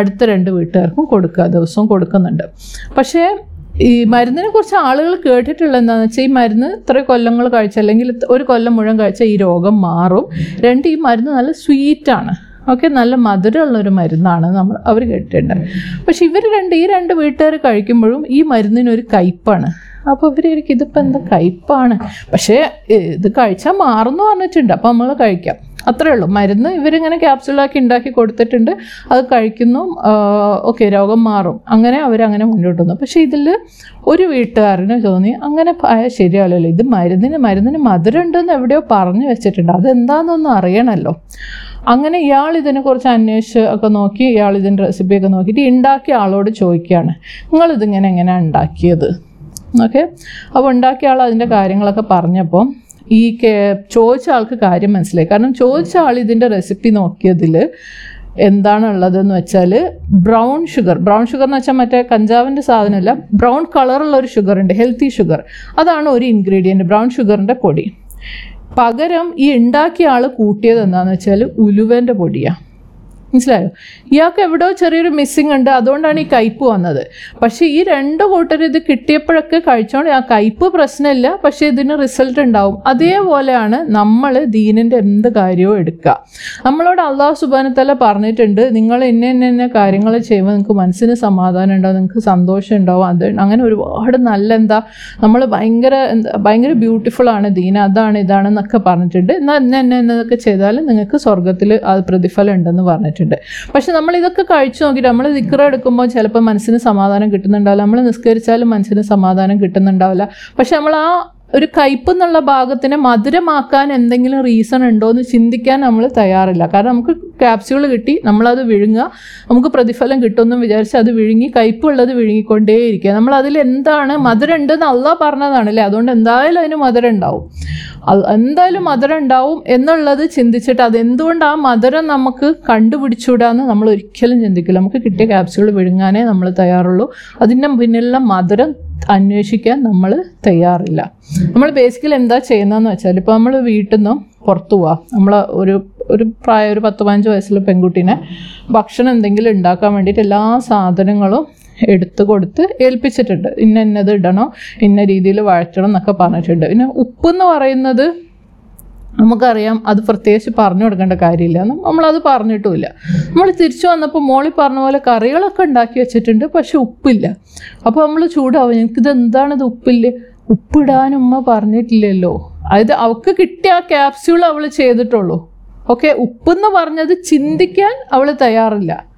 അടുത്ത രണ്ട് വീട്ടുകാർക്കും കൊടുക്കുക ദിവസവും കൊടുക്കുന്നുണ്ട്. പക്ഷേ ഈ മരുന്നിനെ കുറിച്ച് ആളുകൾ കേട്ടിട്ടുള്ള എന്താണെന്ന് വെച്ചാൽ ഈ മരുന്ന് ഇത്ര കൊല്ലങ്ങൾ കഴിച്ച അല്ലെങ്കിൽ ഒരു കൊല്ലം മുഴുവൻ കഴിച്ചാൽ ഈ രോഗം മാറും. രണ്ട് ഈ മരുന്ന് നല്ല സ്വീറ്റാണ് ഓക്കെ നല്ല മധുരമുള്ളൊരു മരുന്നാണ് നമ്മൾ അവർ കേട്ടിട്ടുണ്ട്. പക്ഷെ ഇവർ രണ്ട് ഈ രണ്ട് വീട്ടുകാർ കഴിക്കുമ്പോഴും ഈ മരുന്നിനൊരു കയ്പ്പാണ് അപ്പോൾ ഇവർ എനിക്ക് ഇതിപ്പോൾ എന്താ കയ്പ്പാണ് പക്ഷേ ഇത് കഴിച്ചാൽ മാറുമെന്ന് പറഞ്ഞിട്ടുണ്ട്. അപ്പോൾ നമ്മൾ കഴിക്കാം. അത്രേ ഉള്ളൂ. മരുന്ന് ഇവരിങ്ങനെ ക്യാപ്സുളാക്കി ഉണ്ടാക്കി കൊടുത്തിട്ടുണ്ട്. അത് കഴിക്കുന്നു ഓക്കെ രോഗം മാറും. അങ്ങനെ അവരങ്ങനെ മുന്നോട്ട് വന്നു. പക്ഷേ ഇതിൽ ഒരു വീട്ടുകാരന് തോന്നി അങ്ങനെ ആയാൽ ശരിയാവില്ലല്ലോ. ഇത് മരുന്നിന് മരുന്നിന് മധുരമുണ്ടെന്ന് എവിടെയോ പറഞ്ഞു വെച്ചിട്ടുണ്ട്. അതെന്താണെന്നൊന്നും അറിയണമല്ലോ അങ്ങനെ ഇയാൾ ഇതിനെക്കുറിച്ച് അന്വേഷിച്ച് ഒക്കെ നോക്കി ഇയാൾ ഇതിന്റെ റെസിപ്പിയൊക്കെ നോക്കിയിട്ട് ഉണ്ടാക്കിയ ആളോട് ചോദിക്കുകയാണ് നിങ്ങളിതിങ്ങനെ എങ്ങനെയാണ് ഉണ്ടാക്കിയത് ഓക്കെ അപ്പോൾ ഉണ്ടാക്കിയ ആൾ അതിന്റെ കാര്യങ്ങളൊക്കെ പറഞ്ഞപ്പോൾ ഈ ചോദിച്ച ആൾക്ക് കാര്യം മനസ്സിലായി. കാരണം ചോദിച്ച ആൾ ഇതിന്റെ റെസിപ്പി നോക്കിയതിൽ എന്താണുള്ളതെന്ന് വെച്ചാൽ ബ്രൗൺ ഷുഗർ. ബ്രൗൺ ഷുഗർ എന്ന് വെച്ചാൽ മറ്റേ കഞ്ചാവിന്റെ സാധനമല്ല ബ്രൗൺ കളറുള്ള ഒരു ഷുഗർ ഉണ്ട് ഹെൽത്തി ഷുഗർ. അതാണ് ഒരു ഇൻഗ്രീഡിയന്റ് ബ്രൗൺ ഷുഗറിന്റെ പൊടി. പകരം ഈ ഉണ്ടാക്കിയ ആൾ കൂട്ടിയത് എന്താണെന്ന് വെച്ചാൽ ഉലുവന്റെ പൊടിയാണ് മനസ്സിലായോ? ഇയാൾക്ക് എവിടെയോ ചെറിയൊരു മിസ്സിങ് ഉണ്ട്. അതുകൊണ്ടാണ് ഈ കയ്പ് വന്നത്. പക്ഷേ ഈ രണ്ട് കൂട്ടർ ഇത് കിട്ടിയപ്പോഴൊക്കെ കഴിച്ചോണ്ട് ആ കയ്പ് പ്രശ്നമില്ല. പക്ഷേ ഇതിന് റിസൾട്ട് ഉണ്ടാവും. അതേപോലെയാണ് നമ്മൾ ദീനിന്റെ എന്ത് കാര്യവും എടുക്കുക. നമ്മളോട് അള്ളാഹു സുബാനത്തല പറഞ്ഞിട്ടുണ്ട്. നിങ്ങൾ ഇന്ന ഇന്ന ഇന്ന കാര്യങ്ങൾ ചെയ്യുമ്പോൾ നിങ്ങൾക്ക് മനസ്സിന് സമാധാനം ഉണ്ടാവും. നിങ്ങൾക്ക് സന്തോഷം ഉണ്ടാവും. അത് അങ്ങനെ ഒരുപാട് നല്ല എന്താ നമ്മൾ ഭയങ്കര ഭയങ്കര ബ്യൂട്ടിഫുൾ ആണ് ദീന അതാണ് ഇതാണെന്നൊക്കെ പറഞ്ഞിട്ടുണ്ട്. എന്നാൽ ഇന്ന ഇന്ന ചെയ്താൽ നിങ്ങൾക്ക് സ്വർഗത്തിൽ അത് പ്രതിഫലം ഉണ്ടെന്ന് പറഞ്ഞിട്ടുണ്ട്. പക്ഷെ നമ്മൾ ഇതൊക്കെ കഴിച്ചു നോക്കിയിട്ട് നമ്മൾ ദിക്ര എടുക്കുമ്പോൾ ചിലപ്പോൾ മനസ്സിന് സമാധാനം കിട്ടുന്നുണ്ടാവില്ല. നമ്മൾ നിസ്കരിച്ചാലും മനസ്സിന് സമാധാനം കിട്ടുന്നുണ്ടാവില്ല. പക്ഷെ നമ്മൾ ആ ഒരു കയ്പ് എന്നുള്ള ഭാഗത്തിനെ മധുരമാക്കാൻ എന്തെങ്കിലും റീസൺ ഉണ്ടോ എന്ന് ചിന്തിക്കാൻ നമ്മൾ തയ്യാറില്ല. കാരണം നമുക്ക് ക്യാപ്സ്യൂൾ കിട്ടി നമ്മളത് വിഴുങ്ങുക നമുക്ക് പ്രതിഫലം കിട്ടുമെന്നും വിചാരിച്ച് അത് വിഴുങ്ങി കയ്പുള്ളത് വിഴുങ്ങിക്കൊണ്ടേയിരിക്കുക. നമ്മൾ അതിൽ എന്താണ് മധുരം ഉണ്ടെന്ന് അല്ല പറഞ്ഞതാണല്ലേ? അതുകൊണ്ട് എന്തായാലും അതിന് മധുരം ഉണ്ടാവും. എന്തായാലും മധുരം ഉണ്ടാവും എന്നുള്ളത് ചിന്തിച്ചിട്ട് അത് എന്തുകൊണ്ട് ആ മധുരം നമുക്ക് കണ്ടുപിടിച്ചൂടാന്ന് നമ്മൾ ഒരിക്കലും ചിന്തിക്കില്ല. നമുക്ക് കിട്ടിയ ക്യാപ്സ്യൂൾ വിഴുങ്ങാനേ നമ്മൾ തയ്യാറുള്ളൂ. അതിന്റെ പിന്നിലുള്ള മധുരം അന്വേഷിക്കാൻ നമ്മൾ തയ്യാറില്ല. നമ്മൾ ബേസിക്കലി എന്താ ചെയ്യുന്നതെന്ന് വെച്ചാൽ ഇപ്പോൾ നമ്മൾ വീട്ടിൽ നിന്നും പുറത്തു പോവാം. നമ്മൾ ഒരു ഒരു പ്രായം ഒരു പത്ത് പതിനഞ്ച് വയസ്സുള്ള പെൺകുട്ടീനെ ഭക്ഷണം എന്തെങ്കിലും ഉണ്ടാക്കാൻ വേണ്ടിയിട്ട് എല്ലാ സാധനങ്ങളും എടുത്തു കൊടുത്ത് ഏൽപ്പിച്ചിട്ടുണ്ട്. ഇന്ന ഇന്നത് ഇടണോ ഇന്ന രീതിയിൽ വഴറ്റണം എന്നൊക്കെ പറഞ്ഞിട്ടുണ്ട്. പിന്നെ ഉപ്പ് എന്ന് പറയുന്നത് നമുക്കറിയാം അത് പ്രത്യേകിച്ച് പറഞ്ഞു കൊടുക്കേണ്ട കാര്യമില്ല. നമ്മളത് പറഞ്ഞിട്ടുമില്ല. നമ്മൾ തിരിച്ചു വന്നപ്പോൾ മോളി പറഞ്ഞ പോലെ കറികളൊക്കെ ഉണ്ടാക്കി വെച്ചിട്ടുണ്ട് പക്ഷെ ഉപ്പില്ല. അപ്പോൾ നമ്മൾ ചൂടാവും. എനിക്കിത് എന്താണിത് ഉപ്പില്ല? ഉപ്പിടാൻ ഉമ്മ പറഞ്ഞിട്ടില്ലല്ലോ. അതായത് അവൾക്ക് കിട്ടിയ ആ ക്യാപ്സ്യൂൾ അവൾ ചെയ്തിട്ടുള്ളൂ. ഓക്കെ? ഉപ്പെന്ന് പറഞ്ഞത് ചിന്തിക്കാൻ അവൾ തയ്യാറില്ല.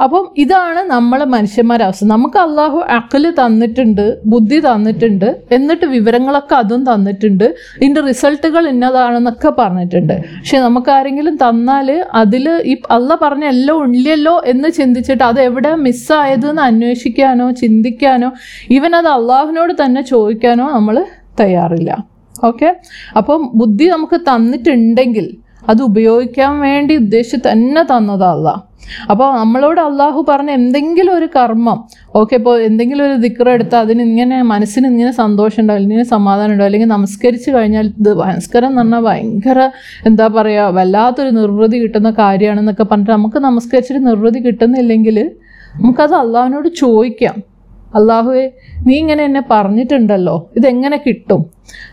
അപ്പം ഇതാണ് നമ്മളെ മനുഷ്യന്മാരെ അവസ്ഥ. നമുക്ക് അള്ളാഹു അക്കൽ തന്നിട്ടുണ്ട് ബുദ്ധി തന്നിട്ടുണ്ട് എന്നിട്ട് വിവരങ്ങളൊക്കെ അതും തന്നിട്ടുണ്ട്. ഇതിന്റെ റിസൾട്ടുകൾ ഇന്നതാണെന്നൊക്കെ പറഞ്ഞിട്ടുണ്ട്. പക്ഷെ നമുക്ക് ആരെങ്കിലും തന്നാൽ അതിൽ ഈ അള്ള പറഞ്ഞ എല്ലാം ഉണ്ടല്ലോ എന്ന് ചിന്തിച്ചിട്ട് അത് എവിടെ മിസ്സായതെന്ന് അന്വേഷിക്കാനോ ചിന്തിക്കാനോ ഈവൻ അത് അള്ളാഹുവിനോട് തന്നെ ചോദിക്കാനോ നമ്മൾ തയ്യാറില്ല. ഓക്കെ അപ്പം ബുദ്ധി നമുക്ക് തന്നിട്ടുണ്ടെങ്കിൽ അത് ഉപയോഗിക്കാൻ വേണ്ടി ഉദ്ദേശിച്ച് തന്നെ തന്നതല്ല അപ്പോൾ നമ്മളോട് അള്ളാഹു പറഞ്ഞ എന്തെങ്കിലും ഒരു കർമ്മം ഓക്കെ ഇപ്പോൾ എന്തെങ്കിലും ഒരു ദിക്ർ എടുത്താൽ അതിന് ഇങ്ങനെ മനസ്സിന് ഇങ്ങനെ സന്തോഷം ഉണ്ടാവും ഇങ്ങനെ സമാധാനം ഉണ്ടാവും അല്ലെങ്കിൽ നമസ്കരിച്ച് കഴിഞ്ഞാൽ ഇത് നമസ്കാരം എന്ന് പറഞ്ഞാൽ ഭയങ്കര എന്താ പറയുക വല്ലാത്തൊരു നിർവൃതി കിട്ടുന്ന കാര്യമാണെന്നൊക്കെ പറഞ്ഞിട്ട് നമുക്ക് നമസ്കരിച്ചിട്ട് നിർവൃതി കിട്ടുന്നില്ലെങ്കിൽ നമുക്കത് അള്ളാഹുവിനോട് ചോദിക്കാം. അള്ളാഹുവെ നീ ഇങ്ങനെ എന്നെ പറഞ്ഞിട്ടുണ്ടല്ലോ ഇതെങ്ങനെ കിട്ടും?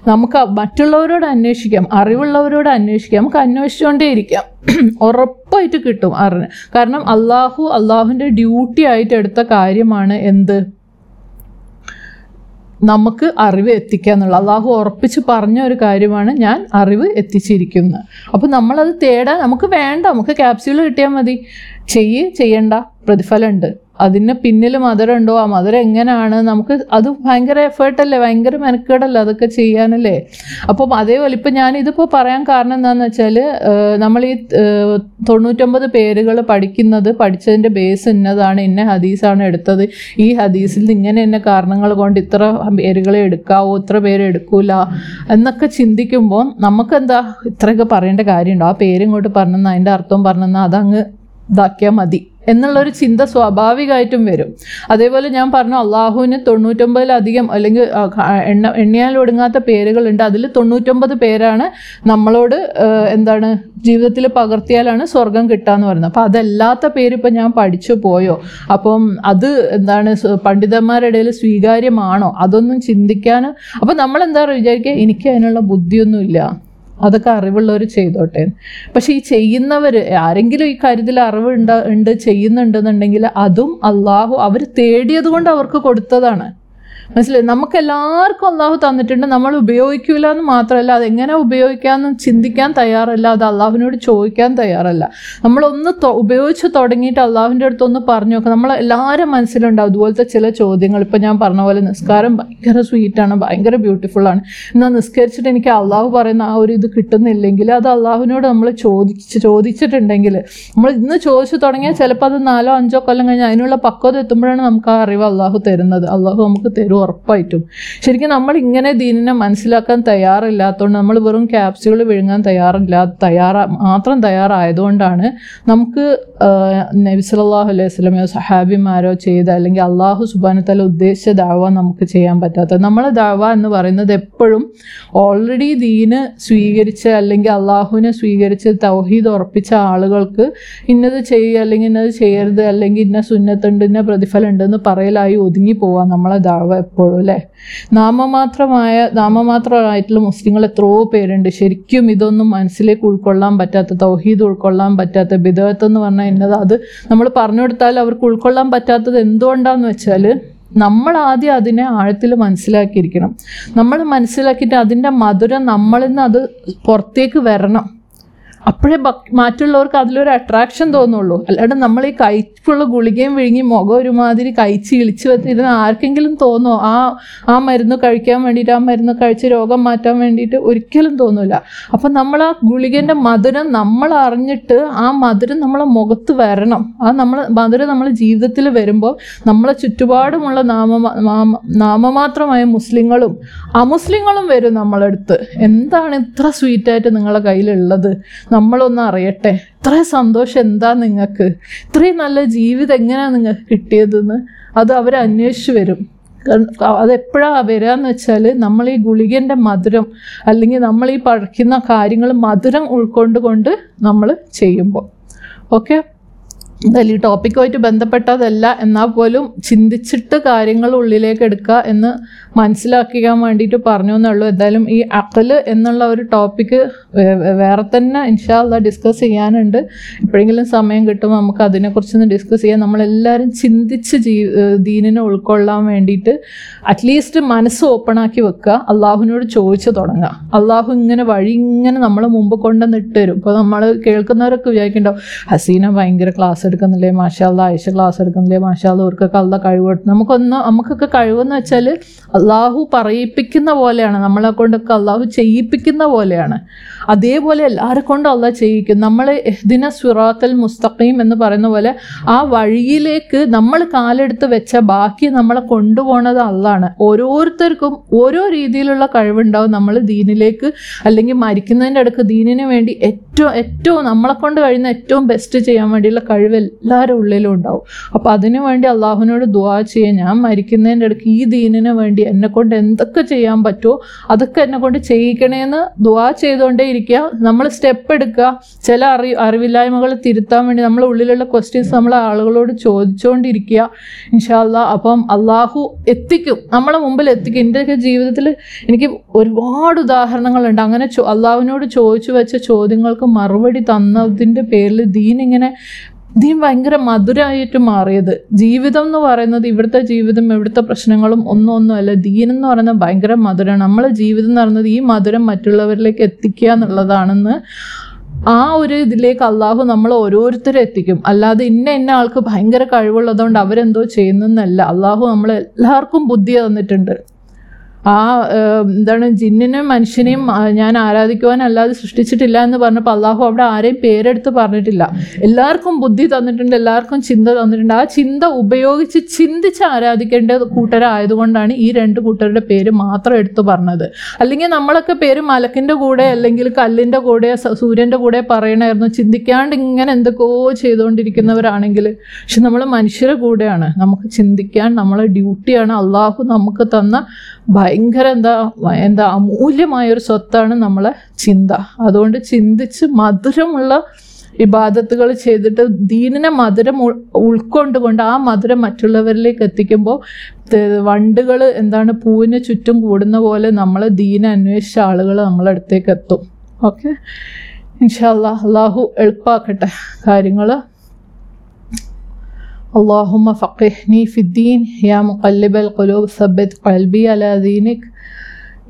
നമുക്ക് മറ്റുള്ളവരോട് അന്വേഷിക്കാം അറിവുള്ളവരോട് അന്വേഷിക്കാം നമുക്ക് അന്വേഷിച്ചുകൊണ്ടേ ഇരിക്കാം. ഉറപ്പായിട്ട് കിട്ടും അറിഞ്ഞ് കാരണം അള്ളാഹു അള്ളാഹുവിന്റെ ഡ്യൂട്ടി ആയിട്ട് എടുത്ത കാര്യമാണ് എന്ത്? നമുക്ക് അറിവ് എത്തിക്കുക എന്നുള്ളത് അള്ളാഹു ഉറപ്പിച്ച് പറഞ്ഞ ഒരു കാര്യമാണ് ഞാൻ അറിവ് എത്തിച്ചിരിക്കുന്നത്. അപ്പോൾ നമ്മളത് തേടാൻ നമുക്ക് വേണ്ട. നമുക്ക് ക്യാപ്സ്യൂൾ കിട്ടിയാൽ മതി. ചെയ്യ് ചെയ്യണ്ട. പ്രതിഫലമുണ്ട്. അതിന് പിന്നിൽ ഉണ്ടോ? ആ മധുരം എങ്ങനെയാണ് നമുക്ക് അത് ഭയങ്കര എഫേർട്ടല്ലേ ഭയങ്കര മെനക്കേടല്ലേ അതൊക്കെ ചെയ്യാനല്ലേ? അപ്പം അതേപോലെ ഇപ്പം ഞാനിതിപ്പോൾ പറയാൻ കാരണം എന്താണെന്ന് വെച്ചാൽ നമ്മൾ ഈ തൊണ്ണൂറ്റൊമ്പത് പേരുകൾ പഠിക്കുന്നത് പഠിച്ചതിന്റെ ബേസ് ഇന്നതാണ് ഇന്ന ഹദീസാണ് എടുത്തത്. ഈ ഹദീസിൽ ഇങ്ങനെ ഇന്ന കാരണങ്ങൾ കൊണ്ട് ഇത്ര പേരുകളെ എടുക്കാവോ? ഇത്ര പേര് എടുക്കൂല? എന്നൊക്കെ ചിന്തിക്കുമ്പോൾ നമുക്കെന്താ ഇത്രയൊക്കെ പറയേണ്ട കാര്യമുണ്ടോ? ആ പേരിങ്ങോട്ട് പറഞ്ഞെന്നാൽ അതിന്റെ അർത്ഥം പറഞ്ഞെന്നാൽ അതങ്ങ് ഇതാക്കിയാൽ മതി. എന്നുള്ളൊരു ചിന്ത സ്വാഭാവികമായിട്ടും വരും. അതേപോലെ ഞാൻ പറഞ്ഞു അള്ളാഹുവിന് തൊണ്ണൂറ്റൊമ്പതിലധികം അല്ലെങ്കിൽ എണ്ണ എണ്ണിയാൽ ഒടുങ്ങാത്ത പേരുകളുണ്ട്. അതിൽ തൊണ്ണൂറ്റൊമ്പത് പേരാണ് നമ്മളോട് എന്താണ് ജീവിതത്തിൽ പകർത്തിയാലാണ് സ്വർഗം കിട്ടാന്ന് പറയുന്നത്. അപ്പം അതല്ലാത്ത പേര് ഞാൻ പഠിച്ചു പോയോ? അപ്പം അത് എന്താണ് പണ്ഡിതന്മാരുടെ ഇടയിൽ സ്വീകാര്യമാണോ? അതൊന്നും ചിന്തിക്കാൻ അപ്പം നമ്മൾ എന്താ വിചാരിക്കുക എനിക്ക് അതിനുള്ള ബുദ്ധിയൊന്നുമില്ല. അതൊക്കെ അറിവുള്ളവർ ചെയ്തോട്ടെ. പക്ഷെ ഈ ചെയ്യുന്നവർ ആരെങ്കിലും ഈ കാര്യത്തിൽ അറിവ് ഉണ്ട് ഉണ്ട് ചെയ്യുന്നുണ്ടെന്നുണ്ടെങ്കിൽ അതും അള്ളാഹു അവർ തേടിയത് കൊണ്ട് അവർക്ക് കൊടുത്തതാണ്. മനസ്സിലായി? നമുക്ക് എല്ലാവർക്കും അള്ളാഹു തന്നിട്ടുണ്ട്. നമ്മൾ ഉപയോഗിക്കില്ല എന്ന് മാത്രമല്ല അതെങ്ങനെ ഉപയോഗിക്കാമെന്ന് ചിന്തിക്കാൻ തയ്യാറല്ല. അത് അള്ളാഹുവിനോട് ചോദിക്കാൻ തയ്യാറല്ല. നമ്മളൊന്ന് ഉപയോഗിച്ച് തുടങ്ങിയിട്ട് അള്ളാഹുവിന്റെ അടുത്ത് ഒന്ന് പറഞ്ഞു നോക്കാം. നമ്മൾ എല്ലാവരും മനസ്സിലുണ്ടാവും അതുപോലത്തെ ചില ചോദ്യങ്ങൾ. ഇപ്പം ഞാൻ പറഞ്ഞ പോലെ നിസ്കാരം ഭയങ്കര സ്വീറ്റാണ് ഭയങ്കര ബ്യൂട്ടിഫുള്ളാണ് എന്നാൽ നിസ്കരിച്ചിട്ട് എനിക്ക് അള്ളാഹു പറയുന്ന ആ ഒരു ഇത് കിട്ടുന്നില്ലെങ്കിൽ അത് അള്ളാഹുവിനോട് നമ്മൾ ചോദിച്ച് ചോദിച്ചിട്ടുണ്ടെങ്കിൽ നമ്മൾ ഇന്ന് ചോദിച്ചു തുടങ്ങിയാൽ ചിലപ്പോൾ അത് നാലോ അഞ്ചോ കൊല്ലം കഴിഞ്ഞാൽ അതിനുള്ള പക്വത എത്തുമ്പോഴാണ് നമുക്ക് ആ അറിവ് അള്ളാഹു തരുന്നത്. അള്ളാഹു നമുക്ക് തരും ഉറപ്പായിട്ടും. ശരിക്കും നമ്മൾ ഇങ്ങനെ ദീനിനെ മനസ്സിലാക്കാൻ തയ്യാറില്ലാത്തതുകൊണ്ട് നമ്മൾ വെറും ക്യാപ്സ്യൂൾ വിഴുങ്ങാൻ തയ്യാറില്ല തയ്യാറ മാത്രം തയ്യാറായതുകൊണ്ടാണ് നമുക്ക് നബി സല്ലാഹു അലൈഹി വസല്ലമയോ സഹാബിമാരോ ചെയ്ത അല്ലെങ്കിൽ അള്ളാഹു സുബാനത്തല ഉദ്ദേശിച്ച ദാവ നമുക്ക് ചെയ്യാൻ പറ്റാത്തത്. നമ്മളെ ദാവ എന്ന് പറയുന്നത് എപ്പോഴും ഓൾറെഡി ദീന് സ്വീകരിച്ച അല്ലെങ്കിൽ അള്ളാഹുവിനെ സ്വീകരിച്ച് തൗഹീദ് ഉറപ്പിച്ച ആളുകൾക്ക് ഇന്നത് ചെയ്യുക അല്ലെങ്കിൽ ഇന്നത് ചെയ്യരുത് അല്ലെങ്കിൽ ഇന്ന സുന്നത്തുണ്ട് ഇന്ന പ്രതിഫലം ഉണ്ടെന്ന് പറയലായി ഒതുങ്ങി പോവാം നമ്മളെ ദാവ എപ്പോഴും അല്ലേ? നാമമാത്രമായ നാമമാത്രമായിട്ടുള്ള മുസ്ലിങ്ങൾ എത്രയോ പേരുണ്ട്. ശരിക്കും ഇതൊന്നും മനസ്സിലേക്ക് ഉൾക്കൊള്ളാൻ പറ്റാത്ത തൗഹീദ് ഉൾക്കൊള്ളാൻ പറ്റാത്ത ബിദവത്ത് എന്ന് പറഞ്ഞാൽ ഇന്നത് അത് നമ്മൾ പറഞ്ഞു കൊടുത്താൽ അവർക്ക് ഉൾക്കൊള്ളാൻ പറ്റാത്തത് എന്തുകൊണ്ടാന്ന് വെച്ചാൽ നമ്മൾ ആദ്യം അതിനെ ആഴത്തിൽ മനസ്സിലാക്കിയിരിക്കണം. നമ്മൾ മനസ്സിലാക്കിയിട്ട് അതിന്റെ മധുരം നമ്മളിൽ നിന്ന് അത് പുറത്തേക്ക് വരണം. അപ്പോഴേ മറ്റുള്ളവർക്ക് അതിലൊരു അട്രാക്ഷൻ തോന്നുള്ളൂ. അല്ലാണ്ട് നമ്മൾ ഈ കൈക്കുള്ള ഗുളികയും വിഴുങ്ങി മുഖം ഒരുമാതിരി കഴിച്ച് ഇളിച്ച് വെച്ചിരുന്ന ആർക്കെങ്കിലും തോന്നോ? ആ ആ മരുന്ന് കഴിക്കാൻ വേണ്ടിയിട്ട് ആ മരുന്ന് കഴിച്ച് രോഗം മാറ്റാൻ വേണ്ടിയിട്ട് ഒരിക്കലും തോന്നില്ല അപ്പം നമ്മൾ ആ ഗുളികന്റെ മധുരം നമ്മൾ അറിഞ്ഞിട്ട് ആ മധുരം നമ്മളെ മുഖത്ത് വരണം. ആ നമ്മൾ മധുരം നമ്മളെ ജീവിതത്തിൽ വരുമ്പോൾ നമ്മളെ ചുറ്റുപാടുമുള്ള നാമ- നാമമാത്രമായ മുസ്ലിങ്ങളും അമുസ്ലിങ്ങളും വരും നമ്മളടുത്ത്. എന്താണ് ഇത്ര സ്വീറ്റായിട്ട് നിങ്ങളെ കയ്യിലുള്ളത്? നമ്മളൊന്ന് അറിയട്ടെ. ഇത്ര സന്തോഷം എന്താ നിങ്ങൾക്ക്? ഇത്രയും നല്ല ജീവിതം എങ്ങനെയാണ് നിങ്ങൾക്ക് കിട്ടിയതെന്ന്? അത് അവർ അന്വേഷിച്ച് വരും. അതെപ്പോഴാണ് വരിക എന്ന് വെച്ചാൽ നമ്മൾ ഈ ഗുളികന്റെ മധുരം അല്ലെങ്കിൽ നമ്മൾ ഈ പഴക്കുന്ന കാര്യങ്ങൾ മധുരം ഉൾക്കൊണ്ടുകൊണ്ട് നമ്മൾ ചെയ്യുമ്പോൾ. ഓക്കെ? ഈ ടോപ്പിക്കുമായിട്ട് ബന്ധപ്പെട്ടതല്ല. എന്നാൽ പോലും ചിന്തിച്ചിട്ട് കാര്യങ്ങൾ ഉള്ളിലേക്ക് എടുക്കുക എന്ന് മനസ്സിലാക്കിക്കാൻ വേണ്ടിയിട്ട് പറഞ്ഞു എന്നുള്ളൂ. എന്തായാലും ഈ അക്കൽ എന്നുള്ള ഒരു ടോപ്പിക്ക് വേറെ തന്നെ ഇൻഷാല്ല ഡിസ്കസ് ചെയ്യാനുണ്ട്. എപ്പോഴെങ്കിലും സമയം കിട്ടും നമുക്ക് അതിനെക്കുറിച്ചൊന്ന് ഡിസ്കസ് ചെയ്യാം. നമ്മളെല്ലാവരും ചിന്തിച്ച് ജീ ദീനിനെ ഉൾക്കൊള്ളാൻ വേണ്ടിയിട്ട് അറ്റ്ലീസ്റ്റ് മനസ്സ് ഓപ്പണാക്കി വെക്കുക. അള്ളാഹുവിനോട് ചോദിച്ചു തുടങ്ങുക. അള്ളാഹു ഇങ്ങനെ വഴി ഇങ്ങനെ നമ്മൾ മുമ്പ് കൊണ്ടുവന്നിട്ട് തരും. ഇപ്പോൾ നമ്മൾ കേൾക്കുന്നവരൊക്കെ വിചാരിക്കുന്നുണ്ടാവും ഹസീന ഭയങ്കര ക്ലാസ് എടുക്കുന്നില്ലേ? മാഷാല്ല ആയിഷ ക്ലാസ് എടുക്കുന്നില്ലേ? മാഷാല്ല അവർക്കൊക്കെ അല്ല കഴിവ് നമുക്കൊന്ന് നമുക്കൊക്കെ കഴിവെന്ന് വെച്ചാൽ അള്ളാഹു പറയിപ്പിക്കുന്ന പോലെയാണ് നമ്മളെ കൊണ്ടൊക്കെ അള്ളാഹു ചെയ്യിപ്പിക്കുന്ന പോലെയാണ്. അതേപോലെ എല്ലാവരെ കൊണ്ടും അള്ളാഹ് ചെയ്യിക്കും. നമ്മൾ എഹ്ദിന സുറാത്തൽ മുസ്തഖീം എന്ന് പറയുന്ന പോലെ ആ വഴിയിലേക്ക് നമ്മൾ കാലെടുത്ത് വെച്ച ബാക്കി നമ്മളെ കൊണ്ടുപോണത് അള്ളാണ്. ഓരോരുത്തർക്കും ഓരോ രീതിയിലുള്ള കഴിവുണ്ടാവും നമ്മൾ ദീനിലേക്ക് അല്ലെങ്കിൽ മരിക്കുന്നതിന്റെ അടുക്ക് ദീനിന് വേണ്ടി ഏറ്റവും ഏറ്റവും നമ്മളെ കൊണ്ട് കഴിയുന്ന ഏറ്റവും ബെസ്റ്റ് ചെയ്യാൻ വേണ്ടിയുള്ള കഴിവ് എല്ലാവരുടെ ഉള്ളിലും ഉണ്ടാവും. അപ്പോൾ അതിനു വേണ്ടി അള്ളാഹുവിനോട് ദുവാ ചെയ്യാൻ ഞാൻ മരിക്കുന്നതിന്റെ ഇടയ്ക്ക് ഈ ദീനിന് വേണ്ടി എന്നെ കൊണ്ട് എന്തൊക്കെ ചെയ്യാൻ പറ്റുമോ അതൊക്കെ എന്നെ കൊണ്ട് ചെയ്യിക്കണേന്ന് ദുവാ ചെയ്തുകൊണ്ടേ ഇരിക്കുക. നമ്മൾ സ്റ്റെപ്പ് എടുക്കുക. ചില അറി അറിവില്ലായ്മകൾ തിരുത്താൻ വേണ്ടി നമ്മളെ ഉള്ളിലുള്ള ക്വസ്റ്റ്യൻസ് നമ്മൾ ആളുകളോട് ചോദിച്ചുകൊണ്ടിരിക്കുക ഇൻഷാല്ല അപ്പം അള്ളാഹു എത്തിക്കും. നമ്മളെ മുമ്പിൽ എത്തിക്കും. എന്റെയൊക്കെ ജീവിതത്തിൽ എനിക്ക് ഒരുപാട് ഉദാഹരണങ്ങളുണ്ട്. അങ്ങനെ ചോ അള്ളാഹുവിനോട് ചോദിച്ചു വെച്ച ചോദ്യങ്ങൾക്ക് മറുപടി തന്നതിന്റെ പേരിൽ ദീൻ ഇങ്ങനെ ദീൻ ഭയങ്കര മധുരമായിട്ട് മാറിയത്. ജീവിതം എന്ന് പറയുന്നത് ഇവിടുത്തെ ജീവിതം ഇവിടുത്തെ പ്രശ്നങ്ങളും ഒന്നും ഒന്നുമല്ല ദീൻ എന്ന് പറയുന്നത് ഭയങ്കര മധുരമാണ് നമ്മളെ ജീവിതം എന്ന് പറയുന്നത് ഈ മധുരം മറ്റുള്ളവരിലേക്ക് എത്തിക്കുക എന്നുള്ളതാണെന്ന് ആ ഒരു ഇതിലേക്ക് അള്ളാഹു നമ്മൾ ഓരോരുത്തരെ എത്തിക്കും. അല്ലാതെ ഇന്ന ഇന്ന ആൾക്ക് ഭയങ്കര കഴിവുള്ളതുകൊണ്ട് അവരെന്തോ ചെയ്യുന്നതെന്നല്ല. അള്ളാഹു നമ്മളെല്ലാവർക്കും ബുദ്ധി തന്നിട്ടുണ്ട്. ആ എന്താണ് ജിന്നിനെയും മനുഷ്യനെയും ഞാൻ ആരാധിക്കുവാനല്ലാതെ സൃഷ്ടിച്ചിട്ടില്ല എന്ന് പറഞ്ഞപ്പോൾ അള്ളാഹു അവിടെ ആരെയും പേരെടുത്ത് പറഞ്ഞിട്ടില്ല. എല്ലാവർക്കും ബുദ്ധി തന്നിട്ടുണ്ട് എല്ലാവർക്കും ചിന്ത തന്നിട്ടുണ്ട്. ആ ചിന്ത ഉപയോഗിച്ച് ചിന്തിച്ച് ആരാധിക്കേണ്ട കൂട്ടരായതുകൊണ്ടാണ് ഈ രണ്ട് കൂട്ടരുടെ പേര് മാത്രം എടുത്തു പറഞ്ഞത്. അല്ലെങ്കിൽ നമ്മളൊക്കെ പേര് മലക്കിന്റെ കൂടെ അല്ലെങ്കിൽ കല്ലിന്റെ കൂടെ സൂര്യന്റെ കൂടെ പറയണമായിരുന്നു. ചിന്തിക്കാണ്ട് ഇങ്ങനെ എന്തൊക്കെയോ ചെയ്തുകൊണ്ടിരിക്കുന്നവരാണെങ്കിൽ പക്ഷെ നമ്മൾ മനുഷ്യരുടെ കൂടെയാണ്. നമുക്ക് ചിന്തിക്കാൻ നമ്മളെ ഡ്യൂട്ടിയാണ് അള്ളാഹു നമുക്ക് തന്ന ഭയങ്കര എന്താ എന്താ അമൂല്യമായൊരു സ്വത്താണ് നമ്മളെ ചിന്ത. അതുകൊണ്ട് ചിന്തിച്ച് മധുരമുള്ള ഇബാദത്തുകൾ ചെയ്തിട്ട് ദീനിനെ മധുരം ഉൾ- ഉൾക്കൊണ്ടുകൊണ്ട് ആ മധുരം മറ്റുള്ളവരിലേക്ക് എത്തിക്കുമ്പോൾ വണ്ടുകൾ എന്താണ് പൂവിന് ചുറ്റും കൂടുന്ന പോലെ നമ്മൾ ദീന അന്വേഷിച്ച ആളുകൾ നമ്മളെ അടുത്തേക്ക് എത്തും. ഓക്കെ? ഇൻഷാല്ലാ അള്ളാഹു എളുപ്പാക്കട്ടെ കാര്യങ്ങൾ اللهم فقهني في الدين يا مقلب القلوب ثبت قلبي على دينك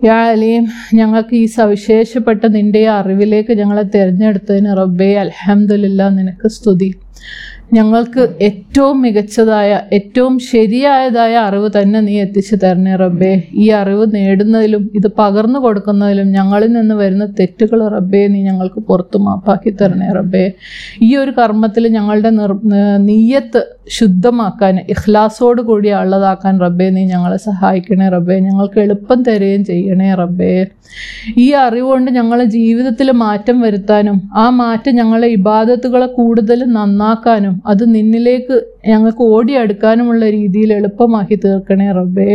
യാ അലീം ഞങ്ങൾക്ക് ഈ സവിശേഷപ്പെട്ട നിൻ്റെ ഈ അറിവിലേക്ക് ഞങ്ങളെ തിരഞ്ഞെടുത്തതിന് റബ്ബേ അൽഹംദുലില്ലാ നിനക്ക് സ്തുതി ഞങ്ങൾക്ക് ഏറ്റവും മികച്ചതായ ഏറ്റവും ശരിയായതായ അറിവ് തന്നെ നീ എത്തിച്ചു തരണേ റബ്ബേ ഈ അറിവ് നേടുന്നതിലും ഇത് പകർന്നു കൊടുക്കുന്നതിലും ഞങ്ങളിൽ നിന്ന് വരുന്ന തെറ്റുകൾ റബ്ബേ നീ ഞങ്ങൾക്ക് പുറത്തു മാപ്പാക്കി തരണേ റബ്ബേ ഈ ഒരു കർമ്മത്തിൽ ഞങ്ങളുടെ നിർ ന- നീയത്ത് ശുദ്ധമാക്കാൻ ഇഖ്ലാസോട് കൂടി ഉള്ളതാക്കാൻ റബ്ബേ നീ ഞങ്ങളെ സഹായിക്കണേ റബ്ബേ ഞങ്ങൾക്ക് എളുപ്പം തരുകയും ചെയ്യണേ റബ്ബേ ഈ അറിവ് കൊണ്ട് ഞങ്ങളെ ജീവിതത്തിൽ മാറ്റം വരുത്താനും ആ മാറ്റം ഞങ്ങളെ ഇബാദത്തുകളെ കൂടുതൽ നന്നാക്കാനും അത് നിന്നിലേക്ക് ഞങ്ങൾക്ക് ഓടിയെടുക്കാനുമുള്ള രീതിയിൽ എളുപ്പമാക്കി തീർക്കണേ റബ്ബേ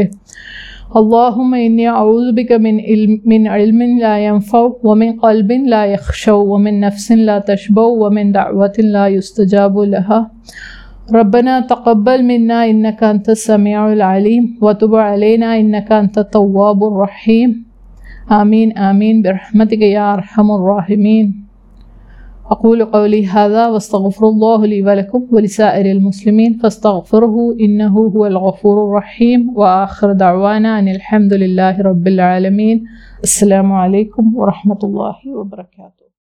اللهم إني أعوذ بك من علم, من علم لا ينفع ومن قلب لا يخشو ومن نفس لا تشبع ومن دعوة لا يستجاب لها ربنا تقبل منا إنك أنت السميع العليم وتب علينا إنك أنت التواب الرحيم. آمين آمين. برحمتك يا أرحم الراحمين. أقول قولي هذا واستغفر الله لي ولكم ولسائر المسلمين فاستغفره إنه هو الغفور الرحيم. وآخر دعوانا أن الحمد لله رب العالمين. السلام عليكم ورحمة الله وبركاته.